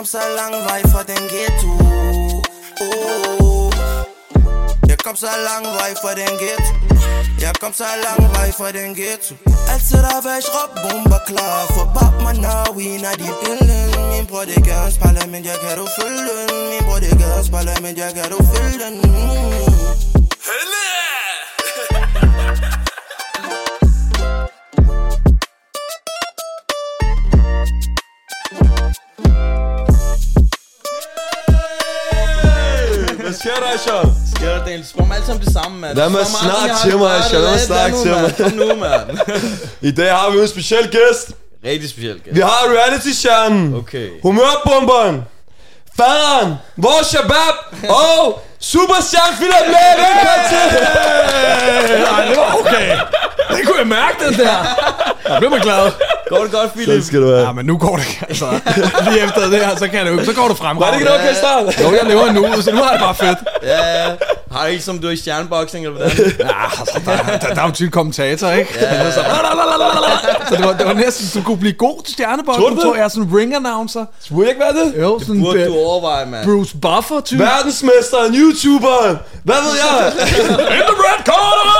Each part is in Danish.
kom så lang vej fra den ghetto oh. Jeg kom så lang vej fra den ghetto Jeg kom så lang vej fra den ghetto Altid der væk råb bomber klar For bab man now we na de billen Min bror det gadens parlament Jeg kan du følge den Min bror det sker der, Sean? Sker der, Daniel? Spørg mig alle sammen det samme, mand. Lad mig snakke til mig, Sean. Lad mig det. snakke til mig. Kom nu, mand. I dag har vi en speciel gæst. Rigtig specielt. Vi har reality-stjernen. Okay. Humørbomberen. Faderen. Vores Shabab. Og superstjerne Philip Læh. Velkommen til. Ej, det var okay. Det kunne jeg mærke, den der. Der blev man glad. Går det godt, Philip? Sådan skal du have. Ja, men nu går det, altså, lige efter det her, så kan det jo, så går det frem. Var det ikke nok, jeg startede? Jo, jeg lever nu, så nu er det bare fedt. Ja, ja. Har det ikke som du er i stjerneboxing, eller hvordan? Ja, altså, der, der, der er jo tit kommentator, ikke? Ja. Så, så det, var, det var næsten, du kunne blive god til stjernebokken. Tror du det? tror jeg er sådan en ring-announcer. Skulle jeg ikke være det? Jo, sådan Burde du en overveje, mand. Bruce Buffer type. Verdensmesteren, YouTuberen. Hvad ved jeg? In the red corner!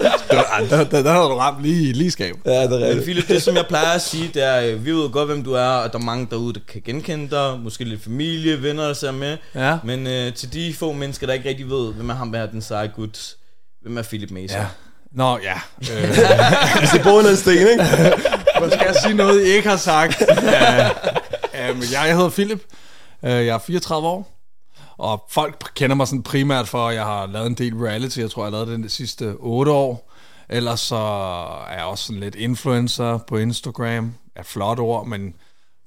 Der, der, der har du ramt lige, lige skab. Ja, det er Men rigtigt. Philip, det som jeg plejer at sige, det er, øh, vi ved godt, hvem du er, og der er mange derude, der kan genkende dig. Måske lidt familie, venner, der ser med. Ja. Men øh, til de få mennesker, der ikke rigtig ved, hvem er ham, hvad er den seje gut, hvem er Philip Mason? Ja. Nå, ja. Øh, Hvis det bor under en sten, ikke? Hvad skal jeg sige noget, I ikke har sagt? uh, uh, jeg hedder Philip. Uh, jeg er 34 år. Og folk kender mig sådan primært for, at jeg har lavet en del reality. Jeg tror, jeg har lavet det de sidste 8 år. Ellers så er jeg også sådan lidt influencer på Instagram. Er et flot ord, men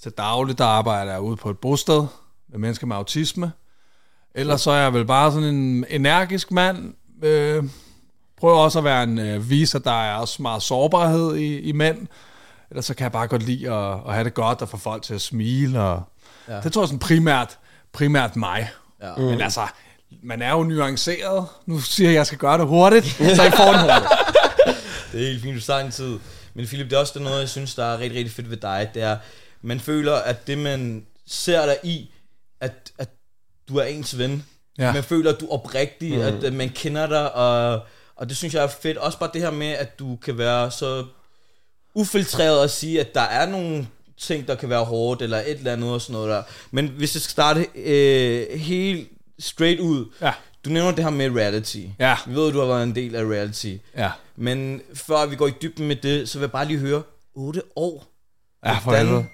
til dagligt der arbejder jeg ude på et bosted med mennesker med autisme. Ellers så er jeg vel bare sådan en energisk mand. Øh, prøver også at være en øh, viser, der er også meget sårbarhed i, i mænd. Ellers så kan jeg bare godt lide at, at have det godt og få folk til at smile. Og ja. Det tror jeg sådan primært, primært mig. Ja. Men altså, man er jo nuanceret. Nu siger jeg, at jeg skal gøre det hurtigt, så jeg får den hurtigt. Det er helt fint, du tager en tid. Men Philip, det er også noget, jeg synes, der er rigtig, rigtig fedt ved dig. Det er, man føler, at det, man ser dig i, at, at du er ens ven. Ja. Man føler, at du er oprigtig, mm. at, at man kender dig, og, og det synes jeg er fedt. Også bare det her med, at du kan være så ufiltreret og sige, at der er nogle ting, der kan være hårdt, eller et eller andet og sådan noget der. Men hvis jeg skal starte øh, helt straight ud, Ja. Du nævner det her med reality. Ja. Vi ved, at du har været en del af reality. Ja, Men før vi går i dybden med det, så vil jeg bare lige høre, 8 år? ja for Hvordan- helvede.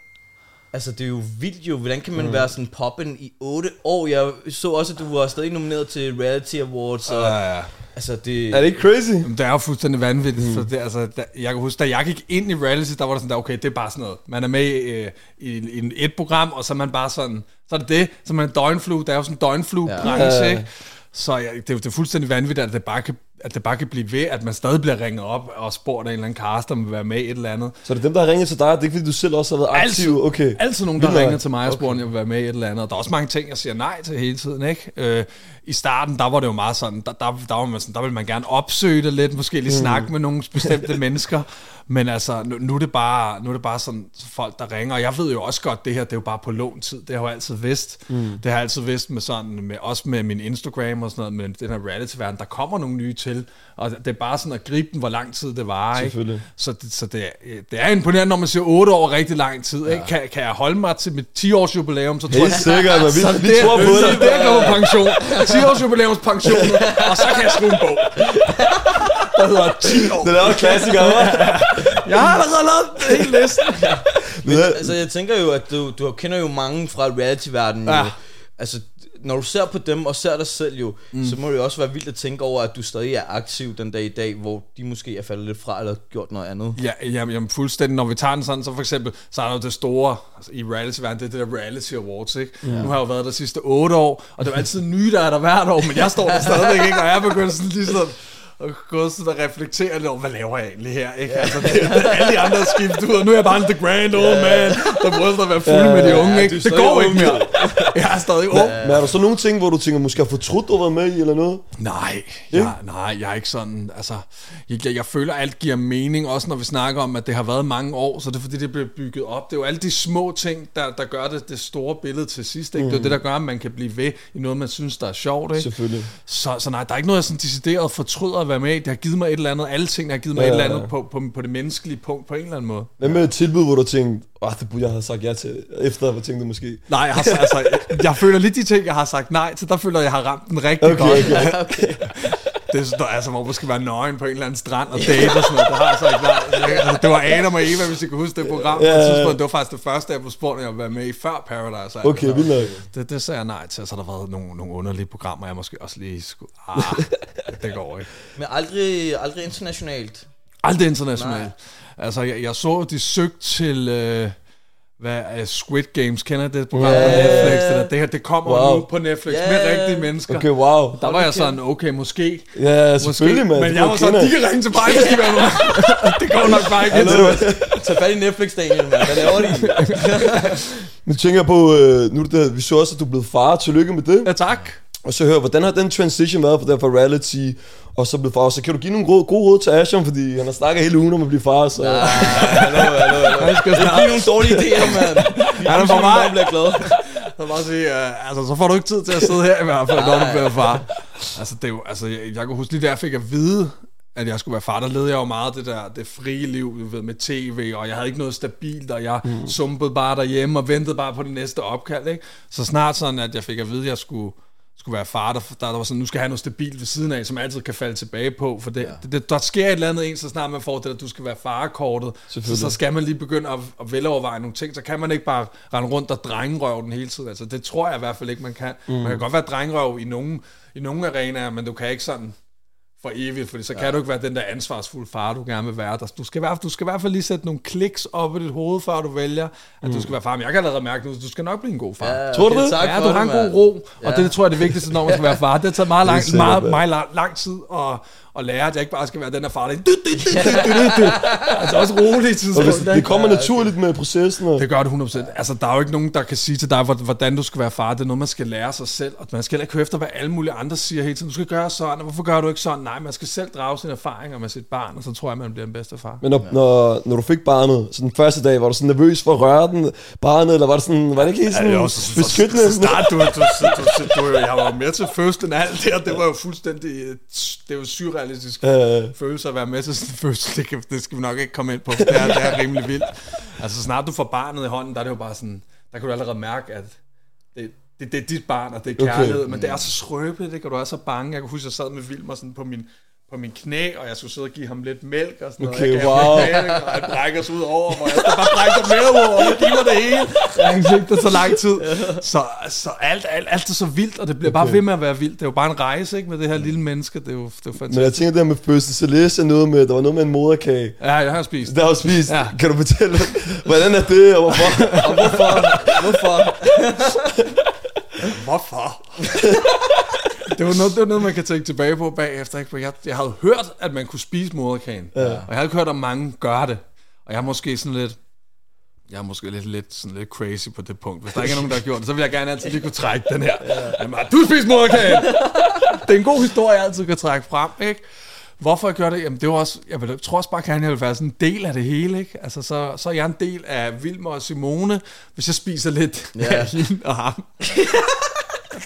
Altså, det er jo vildt jo. Hvordan kan man mm. være sådan poppen i 8 år? Jeg så også, at du var stadig nomineret til Reality Awards. Og, Ja, ja. Altså, det... Er det ikke crazy? Jamen, Det er jo fuldstændig vanvittigt. Mm. For det, altså, da, jeg kan huske, da jeg gik ind i reality, der var der sådan, der, okay, det er bare sådan noget. Man er med øh, i, i en- et program, og så er man bare sådan, så er det det, så er man en døgnflue. Der er jo sådan en døgnflue-branche, Ja. ikke? Så ja, det, er jo- det er fuldstændig vanvittigt, at det bare kan at det bare kan blive ved, at man stadig bliver ringet op og spurgt af en eller anden caster, om vil være med i et eller andet. Så er det dem, der har ringet til dig? Det er ikke, fordi du selv også har været aktiv? Okay. Altid nogen, der ringer til mig og spurgte, om jeg vil være med i et eller andet. Og der er også mange ting, jeg siger nej til hele tiden. Ikke? Øh, I starten, der var det jo meget sådan, der, der, der, var man sådan, der ville man gerne opsøge det lidt, måske lige snakke med nogle bestemte mennesker. Men altså, nu, nu, er det bare, nu er det bare sådan folk, der ringer. Og jeg ved jo også godt, det her, det er jo bare på lån tid. Det har jeg jo altid vidst. Mm. Det har jeg altid vidst med sådan, med, også med min Instagram og sådan noget, med den her reality-verden. Der kommer nogle nye til. Og det er bare sådan at gribe den, hvor lang tid det var. Ikke? Så, det, så det, er- det er imponerende, når man siger 8 år rigtig lang tid. Ja. Ikke? Kan, kan jeg holde mig til mit 10-års jubilæum, så tror Helt jeg... sikkert, men vi, Så vi det, tror på så det. det er jeg på pension. 10 års jubilæums pension, og så kan jeg skrive en bog. Der hedder 10 år. Den er jo klassiker, hva'? Jeg har allerede lavet hele listen. Men, altså, jeg tænker jo, at du, du kender jo mange fra reality-verdenen. Ja. Altså, når du ser på dem og ser dig selv jo, mm. så må det jo også være vildt at tænke over, at du stadig er aktiv den dag i dag, hvor de måske er faldet lidt fra eller gjort noget andet. Ja, jamen, jamen, fuldstændig. Når vi tager den sådan, så for eksempel, så er der jo det store altså, i reality-verden, det er det der reality awards, ikke? Ja. Nu har jeg jo været der sidste otte år, og det er altid nye, der er der hvert år, men jeg står der stadigvæk ikke, og jeg begynder sådan lige sådan, og gået sådan og reflekteret lidt over, hvad laver jeg egentlig her, ikke? Altså, det, alle de andre skiftet ud, og nu er jeg bare en the grand old man, der prøver at være fuld med de unge, ikke? er Det går ikke mere. Jeg er stadig ung. Men er der så nogle ting, hvor du tænker, måske har fortrudt, du har været med i, eller noget? Nej, Ikke? jeg, nej, jeg er ikke sådan, altså, jeg, jeg, jeg føler, alt giver mening, også når vi snakker om, at det har været mange år, så det er fordi, det bliver bygget op. Det er jo alle de små ting, der, der gør det, det store billede til sidst, ikke? Mm. Det er jo det, der gør, at man kan blive ved i noget, man synes, der er sjovt, ikke? Selvfølgelig. Så, så nej, der er ikke noget, jeg sådan decideret fortryder at være med i. Det har givet mig et eller andet, alle ting har givet mig Ja, et eller andet på, på, på det menneskelige punkt, på en eller anden måde. Hvad med et tilbud, hvor du tænkte, åh, det burde jeg have sagt ja til, efter hvad tænkte du måske? Nej, jeg, har, altså, jeg føler lidt de ting, jeg har sagt nej til, der føler jeg, jeg har ramt den rigtig Okay, godt. okay. Det er sådan, altså, hvor man skal være nøgen på en eller anden strand og date og sådan noget. Det har jeg så ikke nej. Altså, det var Adam og Eva, hvis I kan huske det program. Ja, ja. Det var faktisk det første, jeg blev spurgt, jeg være med i før Paradise. Okay, vildt nok. Det, det sagde jeg nej til, og så har der været nogle, nogle underlige programmer, jeg måske også lige skulle... Ah, det går ikke. Men aldrig, aldrig internationalt. Aldrig internationalt. Altså, jeg, jeg så, de søgte til... Øh, hvad er Squid Games? Kender det program Ja. på Netflix? Det, der, det her, det kommer Wow. nu på Netflix Ja. med rigtige mennesker. Okay, wow. Der var jeg sådan, okay, måske. Ja, selvfølgelig, måske. mand. Men Det jeg var sådan, de kan ringe til mig, hvis de vil. Det går nok bare ikke. Tag fat i Netflix, Daniel, mand. Hvad laver de? Nu tænker jeg på, øh, nu er det der, vi så også, at du er blevet far. Tillykke med det. Ja, tak. Og så hør, hvordan har den transition været fra der fra reality, og så blevet far? Så kan du give nogle gode, gode råd til Asham, fordi han har snakket hele ugen om at blive far, så... Nej, hallo, hallo, hallo. Han skal Det snart. er nogle dårlige idéer, mand. Han er for bliver glad. Så bare sige, uh, altså, så får du ikke tid til at sidde her i hvert fald, når du bliver far. Altså, det er jo, altså, jeg, jeg kan huske lige der, jeg fik at vide, at jeg skulle være far, der levede jeg jo meget det der det frie liv ved, med tv, og jeg havde ikke noget stabilt, og jeg mm. sumpede bare derhjemme og ventede bare på det næste opkald. Ikke? Så snart sådan, at jeg fik at vide, at jeg skulle, skulle være far, der, der, der var sådan, nu skal have noget stabilt ved siden af, som altid kan falde tilbage på, for det, ja. det, det, der sker et eller andet en, så snart man får det, at du skal være farekortet, så, så skal man lige begynde at, at veloverveje nogle ting, så kan man ikke bare rende rundt og drengerøve den hele tiden, altså det tror jeg i hvert fald ikke, man kan. Mm. Man kan godt være drengerøv i nogle, i nogle arenaer, men du kan ikke sådan for evigt, fordi så kan du ikke være den der ansvarsfulde far, du gerne vil være. Du skal, du skal i hvert fald lige sætte nogle kliks op i dit hoved, før du vælger, at du skal være far. Men jeg kan allerede mærke nu, at du skal nok blive en god far. Ja, Tror du det? Ja, for du har en god ro, og Ja. det tror jeg er det vigtigste, når man skal være far. Det har taget meget lang, meget, meget lang, lang tid at, at lære, at jeg ikke bare skal være den der far, der er- dyt, dyt, dyt, dyt, dyt, dyt. altså også roligt Og hvis, tidspunkt. det ikke? kommer naturligt med processen, og... Det gør det 100%. Altså, der er jo ikke nogen, der kan sige til dig, hvor- hvordan du skal være far. Det er noget, man skal lære sig selv. Og man skal heller ikke høre efter, hvad alle mulige andre siger hele tiden. Du skal gøre sådan, og hvorfor gør du ikke sådan? Nej, man skal selv drage sine erfaringer med sit barn, og så tror jeg, man bliver den bedste far. Men når, når, når du fik barnet, så den første dag, var du sådan nervøs for at røre den, barnet, eller var det sådan, var det ikke helt sådan jo, så, så, så, beskyttende? så start, du, du, du, du, du, du, jeg var med til fødslen og alt det, og det var jo fuldstændig, øh, det er jo surrealistisk Øh, følelse at være med til sådan en fødsel, det, kan, det skal vi nok ikke komme ind på, for det er, det er rimelig vildt. Altså snart du får barnet i hånden, der er det jo bare sådan, der kan du allerede mærke, at det, det, det er dit barn, og det er kærlighed, okay. men det er så skrøbeligt, ikke? og du er så bange. Jeg kan huske, jeg sad med Vilmer sådan på min, på min knæ, og jeg skulle sidde og give ham lidt mælk og sådan Okay, noget. Jeg gav wow. mælk, og han brækker sig ud over mig, og jeg bare brække sig mere ud over, og give mig det hele. Jeg har ikke set det så lang tid. Så, så alt, alt, alt er så vildt, og det bliver bare Okay. ved med at være vildt. Det er jo bare en rejse, ikke, med det her lille menneske. Det er jo, det er jo fantastisk. men jeg tænker der med fødsel, så læste jeg noget med, der var noget med en moderkage. Ja, jeg har spist. Der har spist. Ja. Kan du fortælle, hvordan er det, og hvorfor? Og hvorfor? Hvorfor? Hvorfor? Det, var noget, det var noget, man kan tænke tilbage på bagefter. Ikke? For Jeg, jeg havde hørt, at man kunne spise moderkagen. Ja. Og jeg havde ikke hørt, at mange gør det. Og jeg er måske sådan lidt... Jeg er måske lidt, lidt, sådan lidt crazy på det punkt. Hvis der ikke er nogen, der har gjort det, så vil jeg gerne altid lige kunne trække den her. Jamen, har du spist moderkagen? det er en god historie, jeg altid kan trække frem, ikke? Hvorfor jeg gør det? Jamen, det var også, jeg vil, tror også bare gerne, jeg vil være sådan en del af det hele, ikke? Altså, så, så er jeg en del af Vilmer og Simone, hvis jeg spiser lidt Ja. af hende og ham.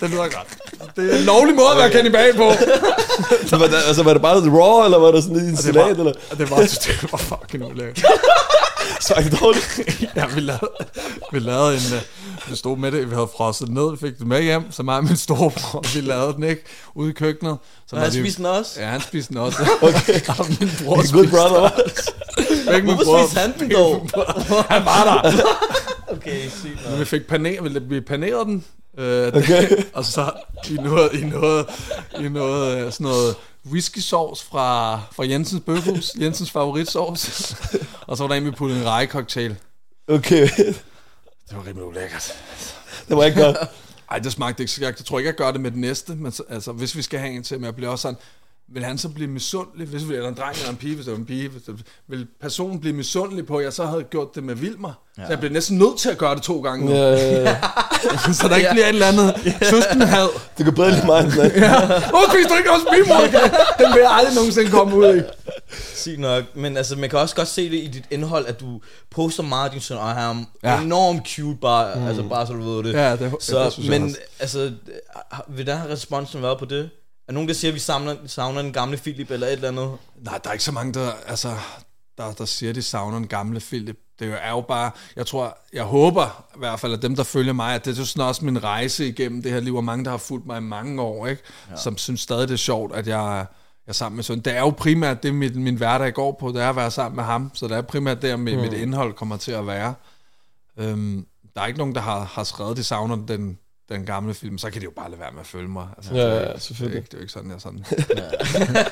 det lyder godt. Det er en lovlig måde at være kannibal på. Så var det, altså, var det bare lidt raw, eller var det sådan en salat, var, eller? det var, det var fucking ulækkert. Smagte det dårligt? ja, vi lavede, vi lavede en... Uh, vi stod med det, vi havde frosset ned, vi fik det med hjem, så mig og min storebror, vi lavede den ikke, ude i køkkenet. Så han spiste den også? Ja, han spiste den også. Okay. og min bror Good spiste brother. Begge Hvorfor brødre- spiste han den dog? Han var der. Okay, sygt nok. vi fik paner, vi, vi panerede den. Øh, Okay. og så i noget, i noget, i noget øh, sådan noget whisky sauce fra, fra Jensens Bøfhus, Jensens favoritsauce. og så var der en, vi puttede en rejecocktail. Okay, Det var rimelig ulækkert. det var ikke godt. Ej, det smagte ikke så jeg tror ikke, jeg gør det med den næste, men så, altså, hvis vi skal have en til, men jeg bliver også sådan, vil han så blive misundelig, hvis det var en dreng eller en pige, hvis det var en pige, hvis det, vil personen blive misundelig på, at jeg så havde gjort det med Vilmer? Ja. Så jeg blev næsten nødt til at gøre det to gange nu. Ja, ja, ja. så der ikke bliver et eller andet søskenhad. Det kan bedre lige mig end den. Ja. Okay, du ikke også min mor. Den vil jeg aldrig nogensinde komme ud i. Sig nok, men altså, man kan også godt se det i dit indhold, at du poster meget af din søn, og han er Ja. enormt cute, bare, mm. altså bare så du ved det. Ja, det- så, det synes jeg men også. altså, hvordan har responsen været på det? Er nogen, der siger, at vi savner, savner den gamle Philip, eller et eller andet? Nej, der er ikke så mange, der, altså, der, der siger, de savner en gamle Philip. Det er jo- bare, jeg tror, jeg håber i hvert fald, at dem, der følger mig, at det er jo sådan også min rejse igennem det her liv, og mange, der har fulgt mig i mange år, ikke? Ja. som synes stadig, det er sjovt, at jeg, jeg er sammen med søn. Det er jo primært det, min, min hverdag går på, det er at være sammen med ham, så det er primært der, mit, mm. mit indhold kommer til at være. Øhm, der er ikke nogen, der har, har skrevet, de savner den, den gamle film, så kan de jo bare lade være med at følge mig. Altså, Ja, ja, selvfølgelig. det er jo ikke sådan, jeg sådan...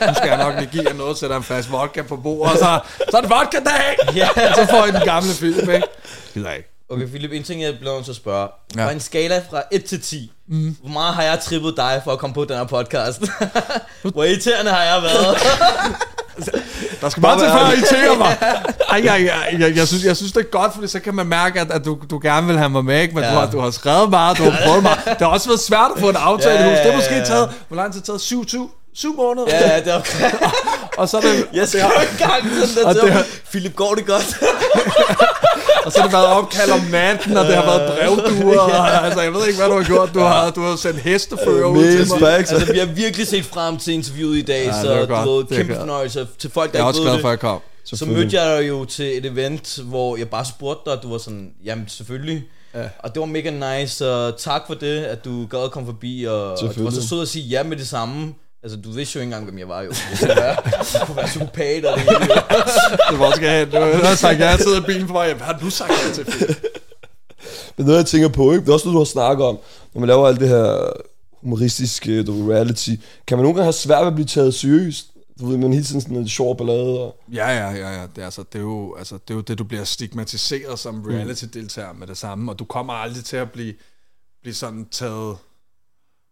nu skal jeg nok lige give jer noget, sætter en flaske vodka på bordet, og så, så er det vodka-dag! Ja. Så får I den gamle film, ikke? Gider ikke. Okay, Philip, en ting, jeg bliver nødt til at spørge. Ja. Ja. På en skala fra 1 til 10, mm. hvor meget har jeg trippet dig for at komme på den her podcast? hvor irriterende har jeg været? Der skal meget til, før I irriterer mig. Ej, jeg, jeg, jeg, jeg, synes, jeg synes, det er godt, fordi så kan man mærke, at, at du, du gerne vil have mig med, ikke? men ja. Du, har, du har skrevet meget, du har prøvet meget. Det har også været svært at få en aftale i Ja, hus. Det har måske taget, hvor lang tid har det taget? Syv, syv, måneder? ja, ja, det var... Og så er det, Jeg skal jo ikke engang sådan Og der til. har- Philip, går det godt? Og så har det været opkald om natten, og det har været brevduer. Og, altså, jeg ved ikke, hvad du har gjort. Du har, du har sendt hestefører ud til mig. altså, vi har virkelig set frem til interviewet i dag, Ja, så godt. du ved, kæmpe fornøjelse til folk, der Jeg er også glad for, at jeg kom. Så mødte jeg dig jo til et event, hvor jeg bare spurgte dig, og du var sådan, jamen selvfølgelig. Ja. Og det var mega nice, og tak for det, at du gad at komme forbi, og, og du var så sød at sige ja med det samme. Altså, du vidste jo ikke engang, hvem jeg var jo. Det kunne være, psykopat og det hele. Det var også gerne. Du har sagt, jeg sidder i bilen på vej. Hvad har du sagt ja til? Philip? Men noget, jeg tænker på, ikke? det er også noget, du har snakket om, når man laver alt det her humoristiske du reality, kan man nogle gange have svært ved at blive taget seriøst? Du ved, man hele tiden sådan en sjov ballade. Og... Ja, ja, ja, ja. Det, er, altså, det, er jo, altså, det er jo det, du bliver stigmatiseret som reality-deltager med det samme, og du kommer aldrig til at blive, blive sådan taget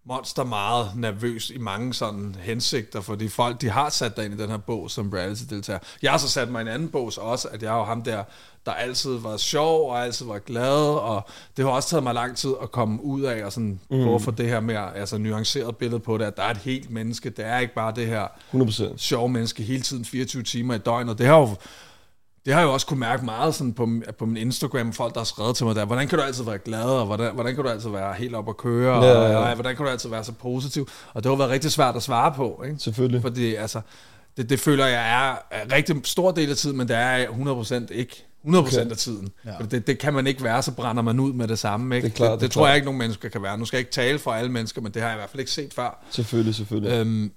monster meget nervøs i mange sådan hensigter, fordi folk, de har sat dig ind i den her bog som reality-deltager. Jeg har så sat mig i en anden bog så også, at jeg er jo ham der, der altid var sjov og altid var glad, og det har også taget mig lang tid at komme ud af og sådan mm. prøve at få det her mere altså, nuanceret billede på det, at der er et helt menneske, det er ikke bare det her 100%. sjove menneske hele tiden 24 timer i døgnet. Og det har jo det har jeg jo også kunne mærke meget sådan på, på min Instagram, folk der har skrevet til mig der, hvordan kan du altid være glad, og hvordan, hvordan kan du altid være helt op at køre, Ja, og, ja, ja. og hvordan kan du altid være så positiv. Og det har været rigtig svært at svare på, ikke? Selvfølgelig. Fordi altså, det, det føler jeg er, er rigtig stor del af tiden, men det er jeg 100% ikke. 100% Okay. af tiden. Ja. Det, det kan man ikke være, så brænder man ud med det samme. Ikke? Det klart, det, det det tror klart. jeg ikke, nogen mennesker kan være. Nu skal jeg ikke tale for alle mennesker, men det har jeg i hvert fald ikke set før. Selvfølgelig, selvfølgelig. Øhm,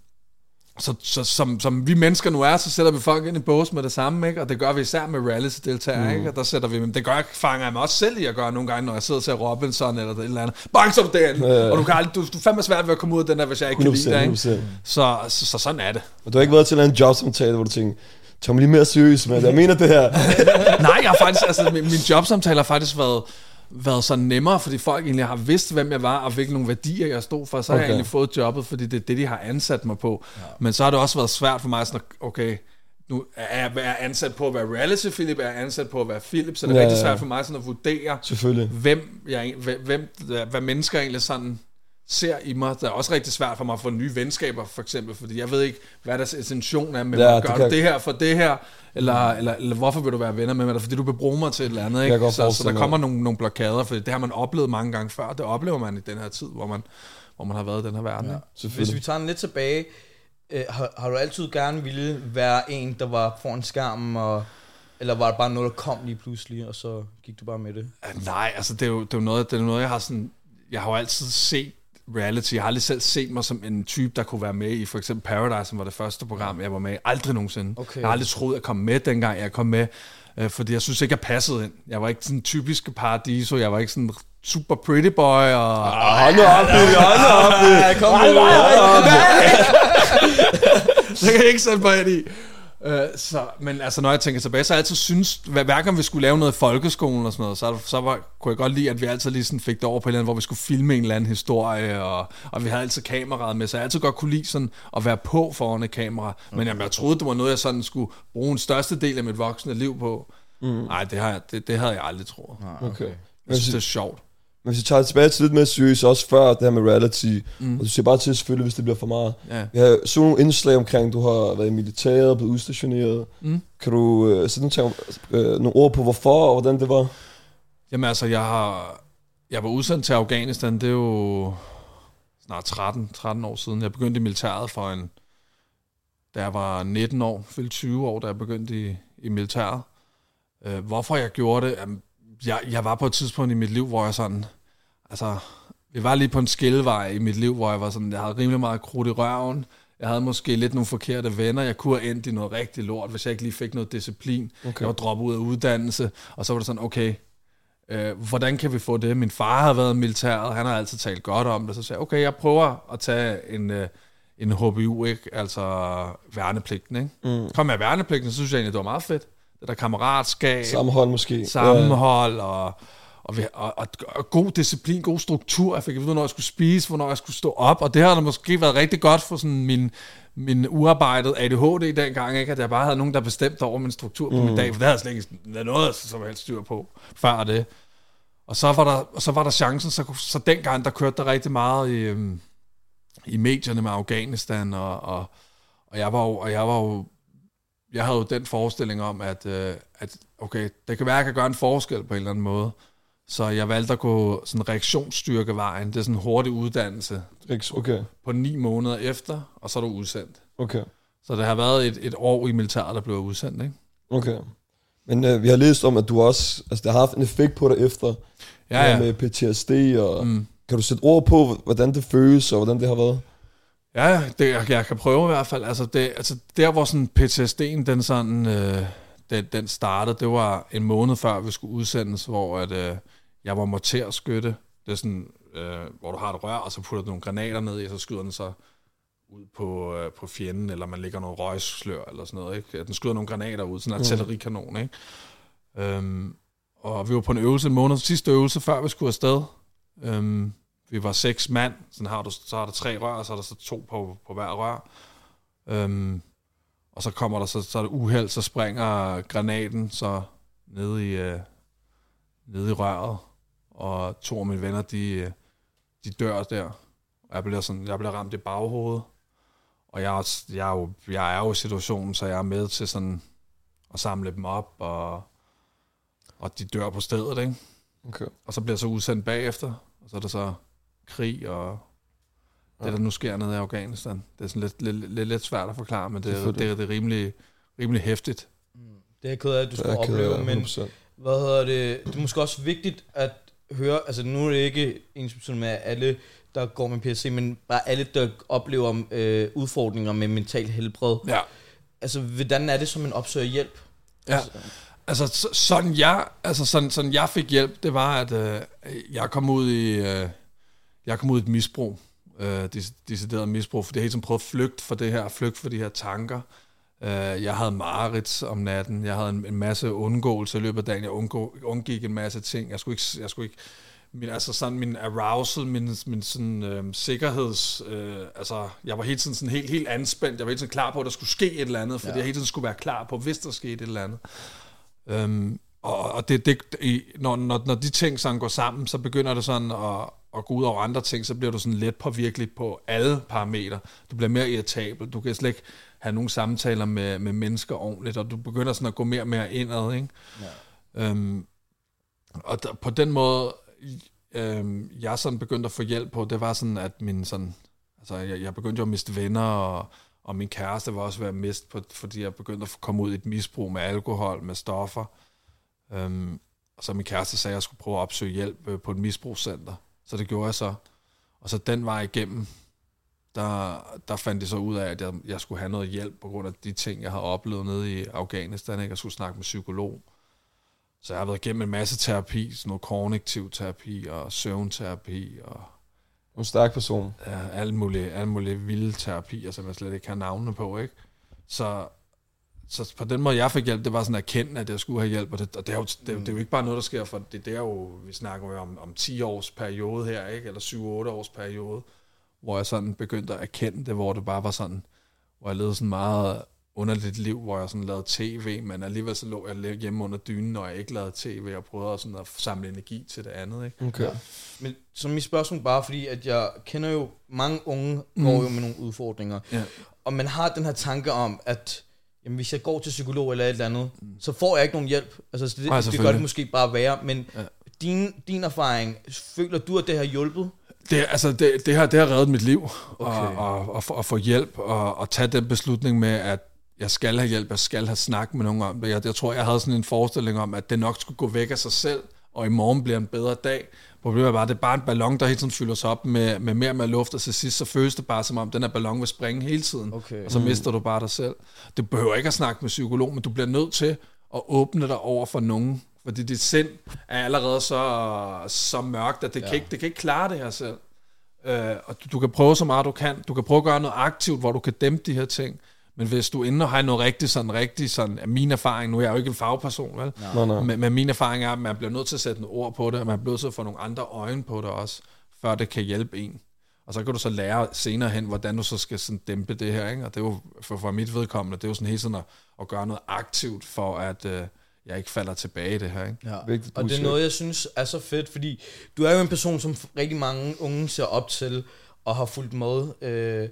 så, så som, som vi mennesker nu er, så sætter vi folk ind i bås med det samme, ikke? og det gør vi især med reality-deltagere, mm. ikke? og der sætter vi dem. Det gør jeg, fanger jeg mig også selv i at gøre nogle gange, når jeg sidder til Robinson eller et eller andet. Bang, så du derinde, Ja, ja. og du, kan aldrig, du, du er fandme svært ved at komme ud af den der, hvis jeg ikke kan 100%, lide dig. Ikke? 100%. Så, så, så, sådan er det. Og du har ikke været til en jobsamtale, hvor du tænker, tag mig lige mere seriøst, men jeg mener det her. Nej, jeg har faktisk, altså, min, min jobsamtale har faktisk været, været så nemmere, fordi folk egentlig har vidst, hvem jeg var, og hvilke nogle værdier jeg stod for, så okay. har jeg egentlig fået jobbet, fordi det er det, de har ansat mig på. Ja. Men så har det også været svært for mig, sådan, okay, nu er jeg, er ansat på at være reality Philip, er jeg ansat på at være Philip, så det er Ja, rigtig svært for mig sådan at vurdere, hvem, jeg, hvem, hvad mennesker egentlig sådan ser i mig. Det er også rigtig svært for mig at få nye venskaber, for eksempel, fordi jeg ved ikke, hvad deres intention er med Ja, det Gør kan- du det her for det her, eller, eller, eller hvorfor vil du være venner med mig? Er det Fordi du vil bruge mig til et eller andet, ikke? Så, så der kommer nogle, nogle blokader, for det har man oplevet mange gange før. Det oplever man i den her tid, hvor man, hvor man har været i den her verden. Ja. Hvis vi tager den lidt tilbage, øh, har, har du altid gerne ville være en, der var foran skærmen, og, eller var det bare noget, der kom lige pludselig, og så gik du bare med det? Nej, altså det er jo, det er jo noget, det er noget, jeg har sådan... Jeg har jo altid set reality. Jeg har aldrig selv set mig som en type, der kunne være med i for eksempel Paradise, som var det første program, jeg var med i. Aldrig nogensinde. Okay. Jeg har aldrig troet, at komme med, dengang jeg kom med. Øh, fordi jeg synes ikke, jeg passede ind. Jeg var ikke sådan typisk paradiso. Jeg var ikke sådan super pretty boy. Og, Hold nu op, hold nu op, kom nu. det kan jeg ikke sætte mig ind i. Øh, så, men altså, når jeg tænker tilbage, så har jeg altid synes, hver, hver gang vi skulle lave noget i folkeskolen og sådan noget, så, så var, kunne jeg godt lide, at vi altid lige sådan fik det over på et eller andet, hvor vi skulle filme en eller anden historie, og, og vi havde altid kameraet med, så jeg altid godt kunne lide sådan at være på foran et kamera. Men jamen, jeg troede, det var noget, jeg sådan skulle bruge en største del af mit voksne liv på. Nej, det, har jeg, det, det havde jeg aldrig troet. Okay. Jeg synes, det er sjovt. Men hvis vi tager tilbage til lidt mere seriøst, også før det her med reality, mm. og du siger bare til selvfølgelig, hvis det bliver for meget. Ja. Har så nogle indslag omkring, du har været i militæret, blevet udstationeret. Mm. Kan du øh, sætte nogle, ting, øh, nogle ord på, hvorfor og hvordan det var? Jamen altså, jeg har... Jeg var udsendt til Afghanistan, det er jo snart 13, 13 år siden. Jeg begyndte i militæret for en... Da jeg var 19 år, fyldte 20 år, da jeg begyndte i, i militæret. Øh, hvorfor jeg gjorde det? Jamen, jeg, jeg var på et tidspunkt i mit liv, hvor jeg sådan... Altså, vi var lige på en skillevej i mit liv, hvor jeg var sådan... Jeg havde rimelig meget krudt i røven. Jeg havde måske lidt nogle forkerte venner. Jeg kunne have endt i noget rigtig lort, hvis jeg ikke lige fik noget disciplin. Okay. Jeg var droppet ud af uddannelse, og så var det sådan, okay, øh, hvordan kan vi få det? Min far har været militæret, han har altid talt godt om det. Så sagde jeg, okay, jeg prøver at tage en, øh, en HBU, ikke? altså værnepligten. Ikke? Mm. Kom med værnepligten, så synes jeg egentlig, det var meget fedt. Det der kammeratskab, Sammenhold måske. sammenhold og, og, og, og, og god disciplin, god struktur. Jeg fik at vide, hvornår jeg skulle spise, hvornår jeg skulle stå op, og det har da måske været rigtig godt for sådan min, min uarbejdet ADHD dengang, ikke? at jeg bare havde nogen, der bestemte over min struktur på mm. min dag, for det havde jeg slet ikke noget som helst styr på før det. Og så var der, og så var der chancen, så, så dengang, der kørte der rigtig meget i, øhm, i medierne med Afghanistan, og, og, og jeg var jo, og jeg var jo jeg havde jo den forestilling om, at, øh, at okay, det kan være, at jeg kan gøre en forskel på en eller anden måde. Så jeg valgte at gå sådan reaktionsstyrkevejen. Det er sådan en hurtig uddannelse Okay, på ni måneder efter, og så er du udsendt. okay, Så det har været et, et år i militæret, der blev udsendt, ikke? okay. Men øh, vi har læst om, at du også, altså det har haft en effekt på dig efter, Ja, ja. med PTSD, og mm. kan du sætte ord på, hvordan det føles, og hvordan det har været? Ja, det, jeg, jeg kan prøve i hvert fald. Altså, det, altså der, hvor sådan PTSD'en, den sådan, øh, den, den startede, det var en måned før, vi skulle udsendes, hvor at, øh, jeg var morterskytte. Det er sådan, øh, hvor du har et rør, og så putter du nogle granater ned i, og så skyder den så ud på, øh, på fjenden, eller man lægger noget røgslør, eller sådan noget. Ikke? Den skyder nogle granater ud, sådan en artillerikanon, ikke? Øhm, og vi var på en øvelse, en måned, sidste øvelse, før vi skulle afsted. Øhm, vi var seks mand, sådan har du, så er der tre rør, og så er der så to på, på hver rør. Øhm, og så kommer der så, så er det uheld, så springer granaten så ned i, øh, ned i røret, og to af mine venner, de, øh, de dør der. Og jeg bliver, sådan, jeg bliver ramt i baghovedet. Og jeg, jeg, er jo, jeg er jo i situationen, så jeg er med til sådan at samle dem op, og, og de dør på stedet, ikke? Okay. Og så bliver jeg så udsendt bagefter, og så er der så krig og det, der nu sker nede i Afghanistan. Det er sådan lidt, lidt, lidt, lidt svært at forklare, men det, er, det, er, det er rimelig, rimelig hæftigt. Det er jeg ked af, at du Det skulle ked opleve, af, men 100%. hvad hedder det, det er måske også vigtigt at høre, altså nu er det ikke ens med alle, der går med PSC, men bare alle, der oplever øh, udfordringer med mental helbred. Ja. Altså, hvordan er det, som en opsøger hjælp? Ja. Altså, så, sådan, jeg, altså sådan, sådan jeg fik hjælp, det var, at øh, jeg kom ud i, øh, jeg kom ud i et misbrug, øh, decideret misbrug, for det hele tiden prøvet at flygte fra det her, flygte fra de her tanker. Øh, jeg havde mareridt om natten, jeg havde en, en masse undgåelse i løbet af dagen, jeg undgå, undgik en masse ting, jeg skulle ikke, jeg skulle ikke min, altså sådan min arousal, min, min sådan øh, sikkerheds, øh, altså jeg var hele tiden sådan helt, helt anspændt, jeg var hele tiden klar på, at der skulle ske et eller andet, fordi ja. jeg hele tiden skulle være klar på, hvis der skete et eller andet. Øhm, og og det, det, når, når, når de ting sådan går sammen, så begynder det sådan at, at gå ud over andre ting, så bliver du sådan let påvirkelig på alle parametre. Du bliver mere irritabel, du kan slet ikke have nogle samtaler med, med mennesker ordentligt, og du begynder sådan at gå mere og mere indad, ikke? Ja. Øhm, og der, på den måde, øhm, jeg sådan begyndte at få hjælp på, det var sådan, at min sådan, altså jeg, jeg begyndte jo at miste venner, og, og min kæreste var også ved at miste, på, fordi jeg begyndte at komme ud i et misbrug med alkohol, med stoffer. Øhm, og så min kæreste sagde, at jeg skulle prøve at opsøge hjælp øh, på et misbrugscenter. Så det gjorde jeg så. Og så den vej igennem, der, der fandt jeg så ud af, at jeg, jeg skulle have noget hjælp på grund af de ting, jeg havde oplevet nede i Afghanistan. Ikke? Jeg skulle snakke med psykolog. Så jeg har været igennem en masse terapi, sådan noget kognitiv terapi og søvnterapi og En stærk person. ja, alle mulige, alle mulige vilde terapier, som jeg slet ikke har navnene på, ikke? Så, så på den måde, jeg fik hjælp, det var sådan at erkende, at jeg skulle have hjælp, og det, og det, er, jo, det, det er jo ikke bare noget, der sker, for det, det er jo, vi snakker jo om, om 10 års periode her, ikke? eller 7-8 års periode, hvor jeg sådan begyndte at erkende det, hvor det bare var sådan, hvor jeg levede sådan meget underligt liv, hvor jeg sådan lavede tv, men alligevel så lå jeg hjemme under dynen, når jeg ikke lavede tv, og prøvede sådan at samle energi til det andet. Ikke? Okay. Ja. Men så mit spørgsmål bare, fordi at jeg kender jo, mange unge mm. går jo med nogle udfordringer, Ja. og man har den her tanke om, at jamen, hvis jeg går til psykolog eller et eller andet, mm. så får jeg ikke nogen hjælp. Altså, så det, Nej, det gør det måske bare værre, men Ja. din, din erfaring, føler du, at det har hjulpet? Det, altså, det, det, har, det har reddet mit liv, Okay. og, og, og, få- at få hjælp, og, og tage den beslutning med, at jeg skal have hjælp, jeg skal have snak med nogen om det. Jeg, jeg tror, jeg havde sådan en forestilling om, at det nok skulle gå væk af sig selv, og i morgen bliver en bedre dag. Problemet er bare, at det er bare en ballon, der hele tiden fylder sig op med, med mere og mere luft, og til sidst så føles det bare som om, den her ballon vil springe hele tiden, Okay. og så mister du bare dig selv. Du behøver ikke at snakke med psykolog, men du bliver nødt til at åbne dig over for nogen, fordi dit sind er allerede så, så mørkt, at det, ja. kan ikke, det kan ikke klare det her selv. Øh, og du, du kan prøve så meget du kan. Du kan prøve at gøre noget aktivt, hvor du kan dæmpe de her ting. Men hvis du inde og har noget rigtigt, sådan rigtig, sådan, af min erfaring, nu er jeg jo ikke en fagperson, vel? Nej, nej. Men, men min erfaring er, at man bliver nødt til at sætte nogle ord på det, og man bliver nødt til at få nogle andre øjne på det også, før det kan hjælpe en. Og så kan du så lære senere hen, hvordan du så skal sådan dæmpe det her, ikke? Og det er jo for, for mit vedkommende, det er jo sådan hele tiden at, at gøre noget aktivt, for at øh, jeg ikke falder tilbage i det her, ikke? Ja. Vigtigt Og det er noget, jeg synes er så fedt, fordi du er jo en person, som rigtig mange unge ser op til og har fulgt med. Øh,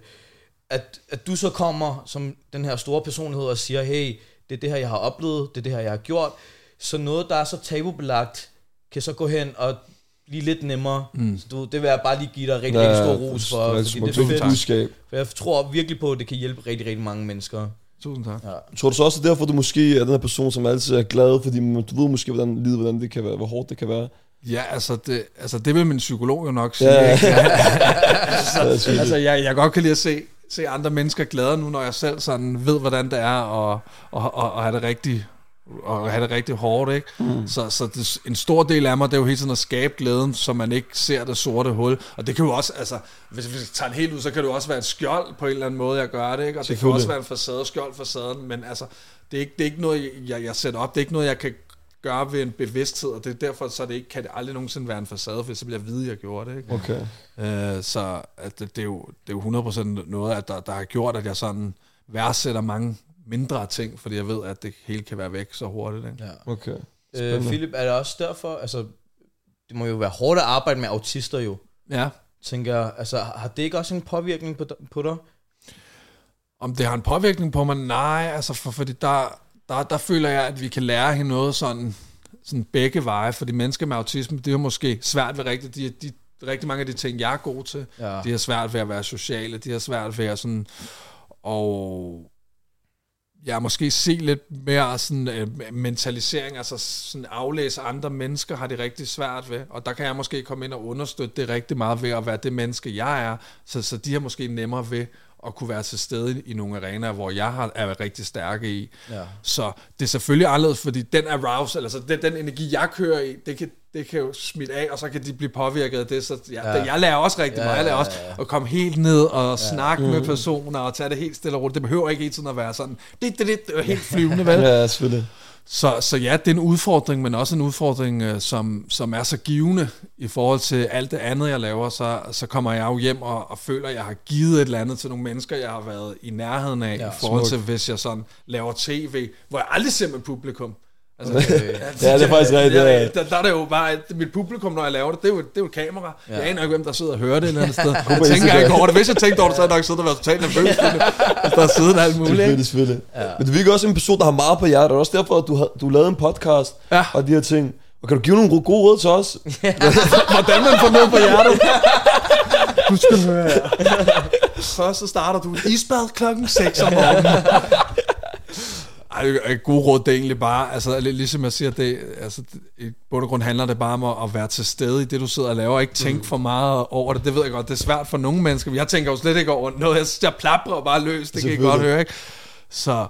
at, at du så kommer som den her store personlighed og siger, hey, det er det her, jeg har oplevet, det er det her, jeg har gjort. Så noget, der er så tabubelagt, kan så gå hen og blive lidt nemmere. Mm. Så du, det vil jeg bare lige give dig rigtig, rigtig stor ros for, det er et fordi det er fedt. budskab. For jeg tror virkelig på, at det kan hjælpe rigtig, rigtig mange mennesker. Tusind tak. Ja. Tror du så også, at derfor du måske er den her person, som altid er glad, fordi man- du ved måske, hvordan livet, hvordan det kan være, hvor hårdt det kan være. Ja, altså det, altså det vil min psykolog jo nok sige. Ja. ikke? Ja, altså, altså jeg, jeg godt kan lide at se, se andre mennesker glade nu, når jeg selv sådan ved, hvordan det er og, og, og, og have det rigtig og have det rigtig hårdt, ikke? Mm. Så, så det, en stor del af mig, det er jo hele tiden at skabe glæden, så man ikke ser det sorte hul. Og det kan jo også, altså, hvis vi tager det helt ud, så kan det jo også være et skjold på en eller anden måde, jeg gør det, ikke? Og det kan også være en facade, skjold facaden, men altså, det er ikke, det er ikke noget, jeg, jeg sætter op, det er ikke noget, jeg kan gøre ved en bevidsthed, og det er derfor, så det ikke, kan det aldrig nogensinde være en facade, for så bliver jeg vide, at jeg gjorde det, ikke? Okay. Øh, så at det, det, er jo, det er jo 100% noget, at der, der har gjort, at jeg sådan værdsætter mange mindre ting, fordi jeg ved, at det hele kan være væk så hurtigt. Ikke? Ja. Okay. Øh. Philip, er det også derfor, altså, det må jo være hårdt at arbejde med autister jo, Ja. tænker jeg. Altså, har det ikke også en påvirkning på, på dig? Om det har en påvirkning på mig? Nej, altså for, fordi der, der, der føler jeg, at vi kan lære hende noget sådan, sådan begge veje, fordi mennesker med autisme, det er måske svært ved rigtigt, de, de, rigtig mange af de ting, jeg er god til, Ja. de har svært ved at være sociale, de har svært ved at sådan, og ja, måske se lidt mere sådan øh, mentalisering, altså sådan aflæse andre mennesker, har de rigtig svært ved, og der kan jeg måske komme ind og understøtte det rigtig meget ved at være det menneske, jeg er, så, så de har måske nemmere ved at kunne være til stede i nogle arenaer, hvor jeg har, er rigtig stærke i. Ja. Så det er selvfølgelig anderledes, fordi den arousal, altså den, den energi, jeg kører i, det kan, det kan jo smitte af, og så kan de blive påvirket af det. Så jeg, Ja. ja. jeg lærer også rigtig Ja, meget. Jeg lærer ja, også ja. at komme helt ned og snakke med personer, og tage det helt stille og roligt. Det behøver ikke hele tiden at være sådan, det, det, det, det er helt flyvende, vel? Ja, selvfølgelig. Så, så ja, det er en udfordring, men også en udfordring, øh, som, som er så givende i forhold til alt det andet, jeg laver. Så, så kommer jeg jo hjem og, og føler, at jeg har givet et eller andet til nogle mennesker, jeg har været i nærheden af, Ja, i forhold smukt. til, hvis jeg sådan laver tv, hvor jeg aldrig ser med publikum. Altså, Ja, det er faktisk rigtigt, Der, ja. der, der er det jo bare, at mit publikum, når jeg laver det, det er jo, det er jo et kamera. Ja. Ja. Jeg aner ikke, hvem der sidder og hører det et eller andet sted. Jeg tænker ikke over det. Hvis jeg tænkte over det, så havde jeg nok siddet og været totalt nervøs. Hvis der er siddet alt muligt. Selvfølgelig, selvfølgelig. Ja. Men du virker også en person, der har meget på hjertet. Det er også derfor, at du, har, du lavede en podcast Ja. og de her ting. Og kan du give nogle ro- gode råd til os? Hvordan man får noget på hjertet. Du skal høre. Først så starter du et isbad klokken 6 om morgenen. Ej, et god råd, det er egentlig bare, altså ligesom jeg siger, det, altså, i bund og grund handler det bare om at, at være til stede i det, du sidder og laver, og ikke tænke for meget over det. Det ved jeg godt, det er svært for nogle mennesker. Jeg tænker jo slet ikke over noget. Jeg, jeg plaprer bare løs, det kan I godt høre, ikke? Så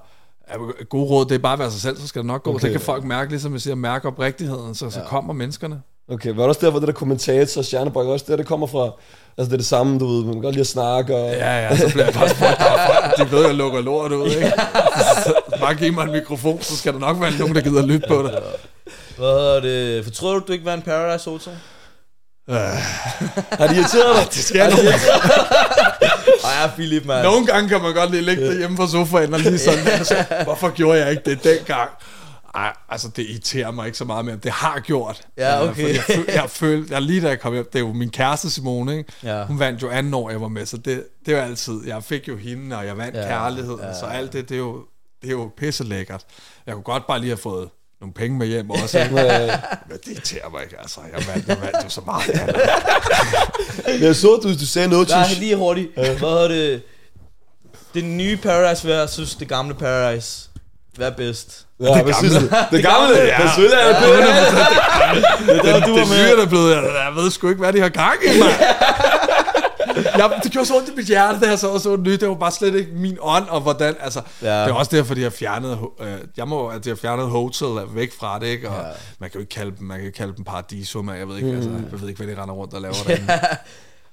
ja, god råd, det er bare at være sig selv, så skal det nok gå. Okay. Det kan folk mærke, ligesom jeg siger, mærke oprigtigheden, så, så kommer menneskerne. Okay, var det også derfor, det der kommentator stjernebræk, også der, det kommer fra? Altså det er det samme, du ved, man kan godt lide at snakke og... Ja, ja, så bliver jeg bare spurgt, de ved, jeg lukker lort ud, ikke? Bare giv mig en mikrofon, så skal der nok være nogen, der gider lytte på det. Hvad hedder det? Fortryder du, du ikke var en Paradise Hotel? Har de irriteret dig? Det skal jeg nok. Ej, Philip, mand. Nogle gange kan man godt lige ligge derhjemme på sofaen og lige sådan, altså, hvorfor gjorde jeg ikke det dengang? Ej, altså det irriterer mig ikke så meget mere. Det har gjort. Ja, Øh, okay. fordi Jeg, føl, jeg følte, jeg lige da jeg kom hjem, det er jo min kæreste Simone, ikke? Ja. Hun vandt jo anden år, jeg var med, så det, det er jo altid, jeg fik jo hende, og jeg vandt Ja, kærligheden, ja. så alt det, det er jo, det er jo pisse lækkert. Jeg kunne godt bare lige have fået nogle penge med hjem også, ikke? men det irriterer mig ikke, altså. Jeg vandt, jeg vandt jo så meget. Ja. Men jeg så, du, du sagde noget til... Nej, lige hurtigt. Hvad hedder det? Det nye Paradise versus det gamle Paradise. Hvad er bedst? Ja, hvad synes du? Det gamle? Ja. Ja, selvfølgelig er det bedre. Det var, du var det med. nye, der er blevet, jeg, jeg ved sgu ikke, hvad de har gang i, mand. Jeg, det gjorde så ondt i mit hjerte, da jeg så så det nye. Det var bare slet ikke min ånd, og hvordan, altså, Ja. ja. det er også derfor, de har fjernet, øh, jeg må, at de har fjernet Hotel væk fra det, ikke? Og Ja. ja. man kan jo ikke kalde dem, man kan jo ikke kalde dem Paradiso, men jeg ved ikke, altså, jeg ved ikke, hvad de render rundt og laver derinde.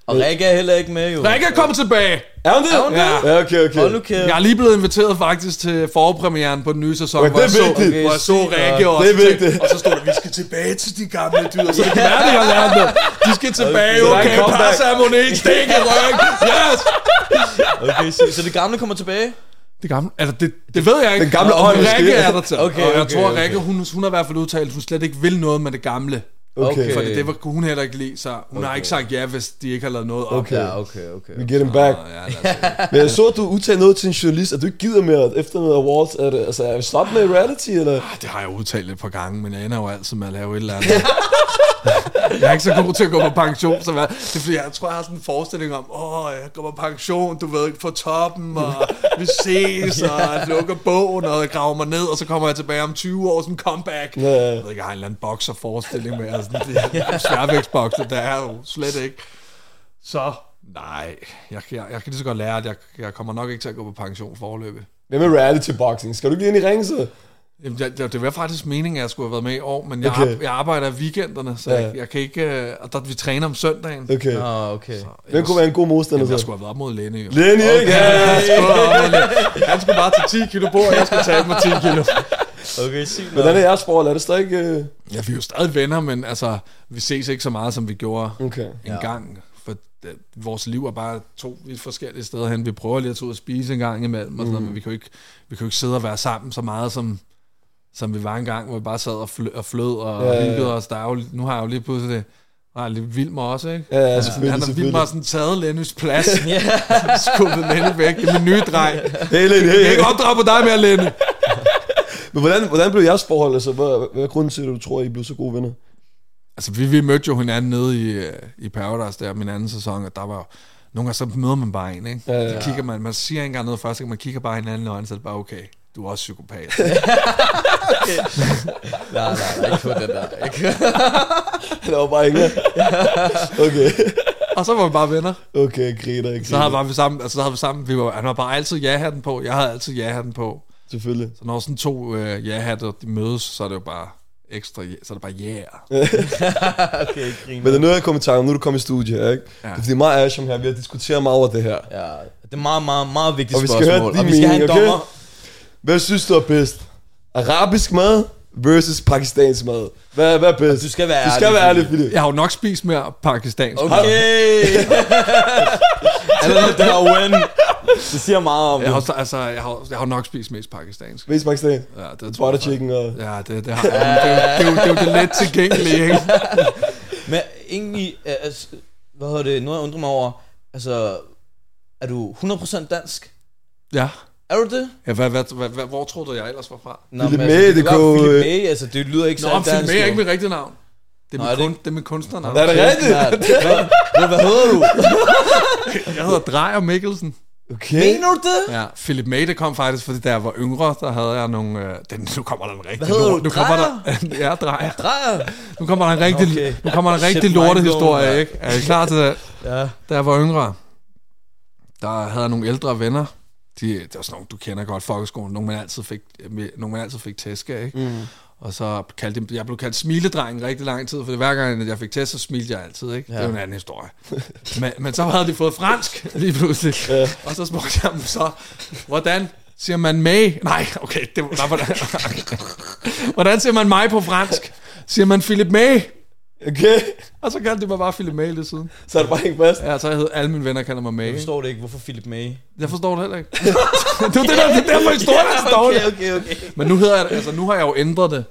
Og Rikke er heller ikke med, jo. Rikke er kommet tilbage! Er hun det? Er hun det? Ja, okay, okay. Hold nu kæft. Jeg er lige blevet inviteret faktisk til forpremieren på den nye sæson, Okay, hvor, det jeg er så, vigtigt. hvor jeg så Okay, Rikke og. Det er tænkte- vigtigt. og så stod der, vi skal tilbage til de gamle dyr. Så det kan være, de har lært det. De skal tilbage, Okay, okay, comeback. par ceremoni, stik i ryg. Yes! Okay, så, så det gamle kommer tilbage? Det gamle, altså det, det ved jeg ikke. Den gamle ånd. Rikke er der til. Okay, og jeg okay, tror, okay. Rikke, hun, hun har i hvert fald udtalt, at hun slet ikke vil noget med det gamle. Okay. For det, det var, kunne hun heller ikke lide, så hun okay. har ikke sagt ja, hvis de ikke har lavet noget op. Okay. Ja, okay, okay. We get him back. Ah, ja. Men jeg så, at du udtalte noget til en journalist, at du ikke gider mere efter noget awards. Er det, altså, er vi stoppet med reality, eller? Ah, Det har jeg udtalt et par gange, men jeg ender jo altid med at lave et eller andet. jeg er ikke så god til at gå på pension, så hvad? det er fordi, jeg tror, jeg har sådan en forestilling om, åh, jeg går på pension, du ved, på toppen, og vi ses, og jeg lukker bogen, og jeg graver mig ned, og så kommer jeg tilbage om 20 år som comeback. Ja. Jeg ved ikke, jeg har en eller anden bokserforestilling med, altså, det er sværvægtsbokser, der er jo slet ikke. Så, nej, jeg, jeg, jeg kan lige så godt lære, at jeg, jeg kommer nok ikke til at gå på pension forløbet. Hvad med reality boxing? Skal du ikke lige ind i ringen, så? Jamen, jeg, det, det var faktisk meningen, at jeg skulle have været med i år, men jeg, Okay. okay. jeg arbejder i weekenderne, så Ja. ja. jeg, jeg kan ikke... øh, Og der, vi træner om søndagen. Okay. Nå, okay. Hvem kunne være en god modstander, Jamen, jeg så? skulle have været op mod Lenny, jo. Lenny, ikke? Ja, Jeg skulle. Han skulle bare tage 10 kilo på, og jeg skulle tage mig 10 kilo. Okay, sig noget. Hvordan er jeres forhold? Er det stadig... øh, Ja, vi er jo stadig venner, men altså, vi ses ikke så meget, som vi gjorde Okay. en Ja. gang. For det, vores liv er bare to vidt forskellige steder hen. Vi prøver lige at tage ud og spise en gang imellem, og sådan noget, men vi kan, jo ikke, vi kan jo ikke sidde og være sammen så meget, som, som vi var engang, hvor vi bare sad og, flød og, flød og Ja, ja, ja, ja. os. Der er jo, nu har jeg jo lige pludselig er lidt Vilmer også, ikke? Ja, ja, Han selvfølgelig, har selvfølgelig. Vilmer sådan taget Lennys plads. Skubbet Lenny væk. Det er min nye dreng. Hey, Lenny, Jeg hey, kan hey. ikke opdrage på dig mere, Lenny. Men hvordan, hvordan blev jeres forhold? Altså, hvad, hvad er grunden til, at du tror, at I blev så gode venner? Altså, vi, vi mødte jo hinanden nede i, øh, i Paradise der, min anden sæson, og der var jo nogle gange, så møder man bare en, ikke? Ja, ja. Så kigger man, man siger ikke engang noget først, man kigger bare hinanden i øjnene, så er det bare, okay, du er også psykopat. Nej, nej, nej, ikke på den der. Ikke? Der var bare ingen. Okay. og så var vi bare venner. Okay, griner, ikke? Så havde var vi sammen, altså så havde vi sammen, vi var, han var bare altid ja-hatten på, jeg havde altid ja-hatten på. Selvfølgelig. Så når sådan to øh, ja-hatter, de mødes, så er det jo bare ekstra, så er det bare yeah. Okay, griner. Men der er noget, jeg kommer i tanke nu er du kommet i studiet ikke? Ja. Det er fordi mig og Asham her, vi har diskuteret meget over det her. Ja, det er meget, meget, meget vigtigt Og vi skal spørgsmål. høre din og vi skal have en mening, okay? dommer. Hvad synes du er bedst? Arabisk mad versus pakistansk mad. Hvad, hvad er bedst? Du skal være du skal ærlig, være ærlig, Philip. Jeg har jo nok spist mere pakistansk. Okay. Allerede det her win. Det siger meget om Jeg har, det. altså, jeg har, jeg har nok spist mest pakistansk. Mest pakistan. Ja, det tror Butter jeg. chicken og... Ja, det, det, har, det, er jo- det, er jo- det er jo det let tilgængelige, ikke? Men egentlig, øh, altså, hvad hedder det, noget jeg undrer mig over, altså, er du 100% dansk? Ja. Er du det? ja hvad, hvad, hvad, hvad, hvor troede du, jeg ellers var fra? Nå, Philip men May, altså, det det kunne- Philip May, altså, det lyder ikke Nå, så Philip dansk. May er ikke mit rigtige navn. Det er, Nå, mit, er det kun, det er mit kunstnernavn. Er det rigtigt? Hvad, hvad, hedder du? Jeg hedder Drejer Mikkelsen. Okay. Mener du det? Ja, Philip May, det kom faktisk, fordi da jeg var yngre, der havde jeg nogle... Øh, den, nu kommer der en rigtig Hvad lort. du? Nu kommer der, ja, Drejer. Drejer? Nu kommer der en rigtig, Okay. nu kommer der en rigtig lortehistorie, mand. ikke? Er I klar til det? Ja. Da jeg var yngre, der havde jeg nogle ældre venner. De, det var sådan nogle, du kender godt folkeskolen. Nogle man altid fik, nogle man altid fik tæsk af, ikke? Mm. Og så kaldte de, jeg blev kaldt smiledrengen rigtig lang tid, for hver gang jeg fik tæsk, så smilte jeg altid, ikke? Ja. Det er en anden historie. men, men så havde de fået fransk lige pludselig. Ja. Og så spurgte jeg dem så, hvordan Siger man May? Nej, okay. Det var, hvordan, hvordan siger man mig på fransk? Siger man Philip May? Okay? Og så kaldte de mig bare Philip May lidt siden. Så er det bare hængt fast. Ja, så jeg hed, alle mine venner kalder mig May. Jeg ikke? forstår det ikke. Hvorfor Philip May? Jeg forstår det heller ikke. det er det, der, det er derfor historien er okay, okay, okay. Men nu, hedder jeg, altså, nu har jeg jo ændret det.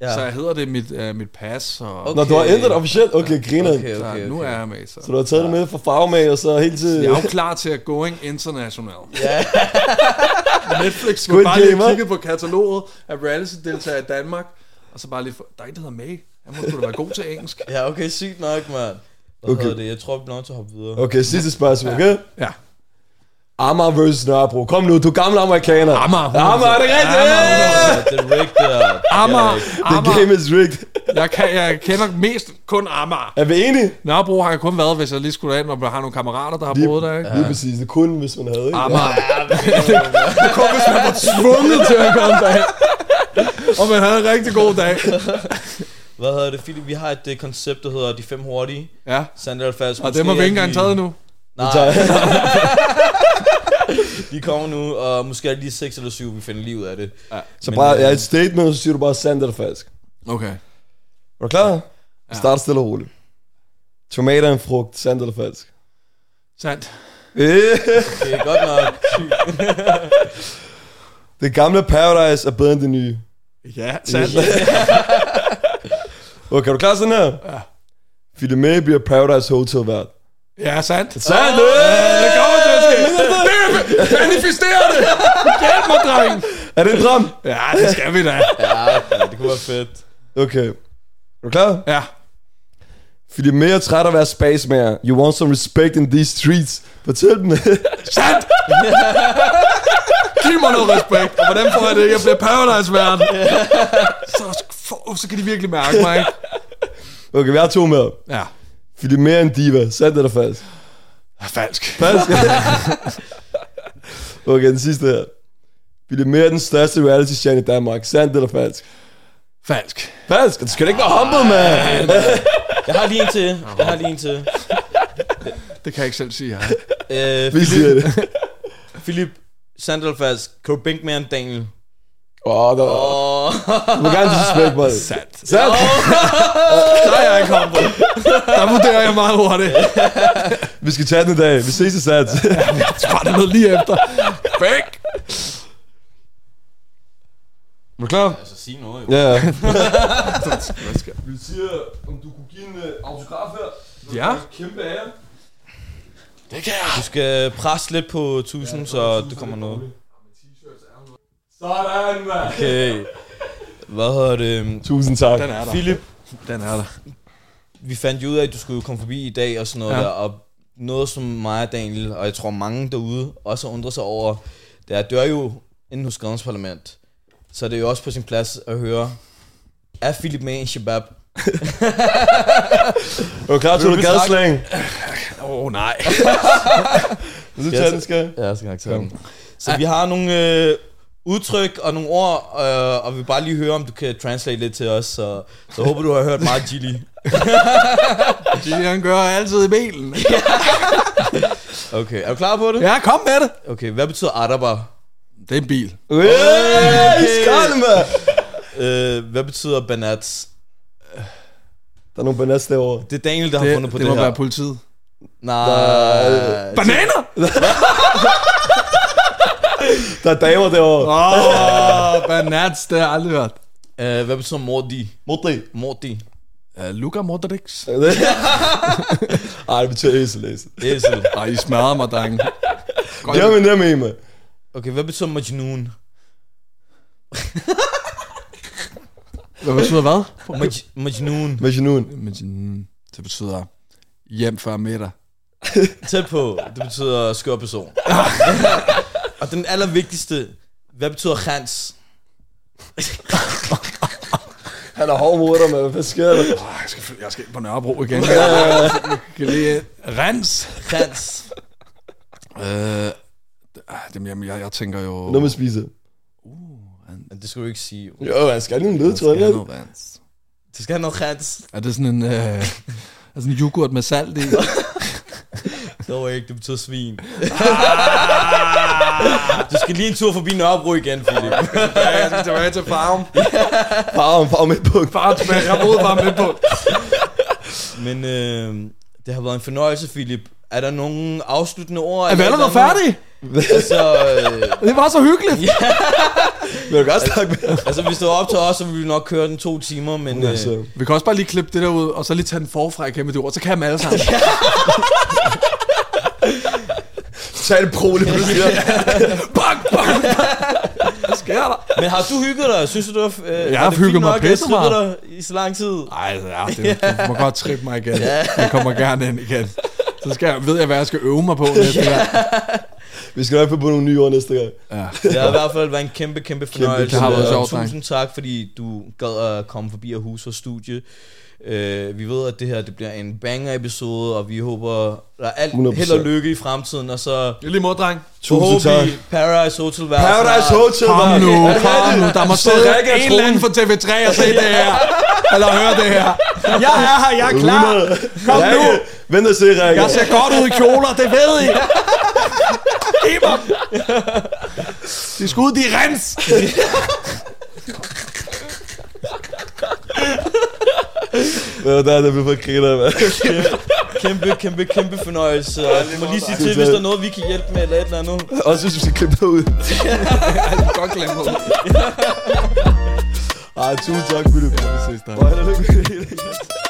Ja. Ja. Så jeg hedder det mit, uh, mit pas. Og, Okay. Når du har ændret det officielt, okay, griner. Okay, Okay. okay, okay. så nu er jeg med. Så. Så du har taget det med fra farvemag, og så helt til... Jeg er jo klar til at going international. Ja. Netflix skulle bare lige kigge på kataloget af reality-deltagere i Danmark, og så bare lige få, der er en, der hedder May. Han må sgu da være god til engelsk. ja, okay, sygt nok, mand. Hvad Okay. det? Jeg tror, vi bliver nødt til at hoppe videre. Okay, sidste spørgsmål, okay? Ja. Amager versus Nørrebro. Kom nu, du gammel amerikaner. Amager, 100%. Amager, er det rigtigt? Ja, det er rigtigt, der. Amager, The Amager. game is rigged. Jeg, kan, jeg kender mest kun Amager. Er vi enige? Nørrebro har jeg kun været, hvis jeg lige skulle ind, og har nogle kammerater, der har Lige- boet der, ikke? Lige præcis. Det kunne, hvis man havde, ikke? Amager. det kom, hvis man var tvunget til at komme derhen. Og man havde en rigtig god dag. Hvad hedder det, Philip? Vi har et uh, koncept, der hedder De Fem Hurtige. Ja, Sandal fast. og dem har vi ikke engang taget nu. Nej, de kommer nu, og måske er det lige 6 eller 7, vi finder lige ud af det. Ja. Så Men, bare, ja, et statement, og så siger du bare sandt eller falsk. Okay. Er du klar? Ja. Start stille og roligt. Tomater er en frugt, sandt eller falsk? Sandt. Det er godt nok. det gamle Paradise er bedre end det nye. Ja, sandt. Okay, er du klar sådan her? Ja. May bliver Paradise Hotel vært. Ja, sandt. Sandt! Det kommer til at ske. Det manifesterer det. Hjælp mig, dreng. Er det en drøm? Ja, det skal vi da. Ja, det kunne være fedt. Okay. Er du klar? Ja. Philip May er træt af at være spacemager. You want some respect in these streets. Fortæl dem. Sandt. Giv mig noget respekt. Og hvordan får jeg det? Jeg bliver paradise-vært. Så, for, så kan de virkelig mærke mig, ikke? okay, vi har to med. Ja. May er en diva. Sandt eller falsk? Falsk. Falsk. okay, den sidste her. Philip May er den største reality-stjerne i Danmark. Sandt eller falsk? Falsk. Falsk. Du skal da ikke være humble, man. Jeg har lige en til. Jeg har lige en til. Det kan jeg ikke selv sige her. Øh, Vi siger Philip, det. Philip Sandelfast, kan du bænke mere end Daniel? Åh, oh, der Åh, Gerne disrespect mig. Sandt. Sandt. Så er jeg ikke humble. Der vurderer jeg meget hurtigt. Vi skal tage den i dag. Vi ses i sats. Så var der noget lige efter. Bæk. Er du klar? altså sig noget jo. Ja, ja. Vi siger, om du kunne give en uh, autograf her. Ja. Kæmpe ære. Det kan jeg. Du skal presse lidt på 1000, så det kommer noget. Sådan, mand. Okay. Hvad hedder det? Tusind tak. Den er der. Philip, Den er der. vi fandt jo ud af, at du skulle komme forbi i dag og sådan noget Ja. der, og noget som mig og Daniel, og jeg tror mange derude også undrer sig over, det er, at du er jo inde hos Skadens Parlament, så det er jo også på sin plads at høre, er Philip med en shabab? Er du klar til noget gadslang? Åh, oh, nej. Vil du tage den, skal? Ja, jeg skal nok tage den. Så vi har nogle øh, udtryk og nogle ord, øh, og vi vil bare lige høre, om du kan translate lidt til os. Så, så håber du har hørt meget Gilly. Gillian gør altid i bilen. Okay, er du klar på det? Ja, kom med det. Okay, hvad betyder Adabar? Det er en bil. Øh, skrald, mand. Øh, hvad betyder Banats? Der er nogle bananas derovre. Det er Daniel, der har Det, fundet på det det, må her. være politiet. Nej. Bananer! Der er damer derovre. Åh, oh, banats, det har jeg aldrig hørt. Øh, hvad betyder Mordi? Modri. Mordi. Uh, Luka Modric. Ej, det betyder æsel, æsel. Æsel. Ej, I smadrer mig, drenge. Er min nemme, mand. Okay, hvad betyder Majnun? Hvad betyder hvad? Maj- Majnun. Majnun. Men, det betyder hjem før middag. Tæt på. Det betyder skør person. og den allervigtigste. Hvad betyder Hans? Han er hård mod dig, mand. Hvad sker der? Oh, jeg, skal, jeg skal ind på Nørrebro igen. Jeg kan lige... Rens. Hans. Øh, jamen, jamen, jeg, jeg tænker jo... Noget med spise. Men Det skal du ikke sige. Jo, han skal lige en lyd, tror Skal jeg. have noget rens. Det skal have noget Hans. Er det sådan en... Øh, er sådan en yoghurt med salt i? Dog ikke, det betyder svin. du skal lige en tur forbi Nørrebro igen, Philip. Ja, jeg skal tilbage til farm. Farm, farm midt på. Far tilbage, jeg boede bare midt på. Men øh, det har været en fornøjelse, Philip. Er der nogle afsluttende ord? Er vi allerede et færdige? Altså, øh, Det var så hyggeligt. Vil du godt snakke med? altså, hvis det var op til os, så ville vi nok køre den to timer, men... Øh, Altså, Vi kan også bare lige klippe det der ud, og så lige tage den forfra i kæmpe ord, så kan jeg dem alle sammen. Tag det pro lige pludselig. bang, bang, Hvad sker der? men har du hygget dig? Synes du, det var, øh, Jeg har det hygget mig pisse meget. i så lang tid? Ej, altså, ja, det, du må godt trippe mig igen. Jeg kommer gerne ind igen. Så skal jeg, ved jeg, hvad jeg skal øve mig på næste gang. Vi skal nok få på nogle nye ord næste gang. Ja. Det har i hvert fald været en kæmpe, kæmpe fornøjelse. det har været og. Tusind tak, fordi du gad at komme forbi og huse vores studie. Uh, vi ved, at det her det bliver en banger-episode, og vi håber, der er alt 100%. held og lykke i fremtiden, og så er lige mod, dreng. Tusind tak. Paradise Hotel være Paradise. Hotel, Kom nu, det kom nu. Der må Så sidde er en eller anden fra TV3 og se det her. Eller høre det her. Jeg er her, jeg er klar. 100. Kom nu. Vent og se, Rikke. Jeg ser godt ud i kjoler, det ved I. Mig. De skal ud, de er rens. Ja, der er det, vi får griner, mand. Kæmpe, kæmpe, kæmpe fornøjelse. Og du må lige sige til, hvis der er noget, vi kan hjælpe med, eller et eller andet. Også hvis vi skal klippe det ud. Godt glemme ud. Ej, tusind tak, Philip. Ja, vi ses, dreng. Hvor er det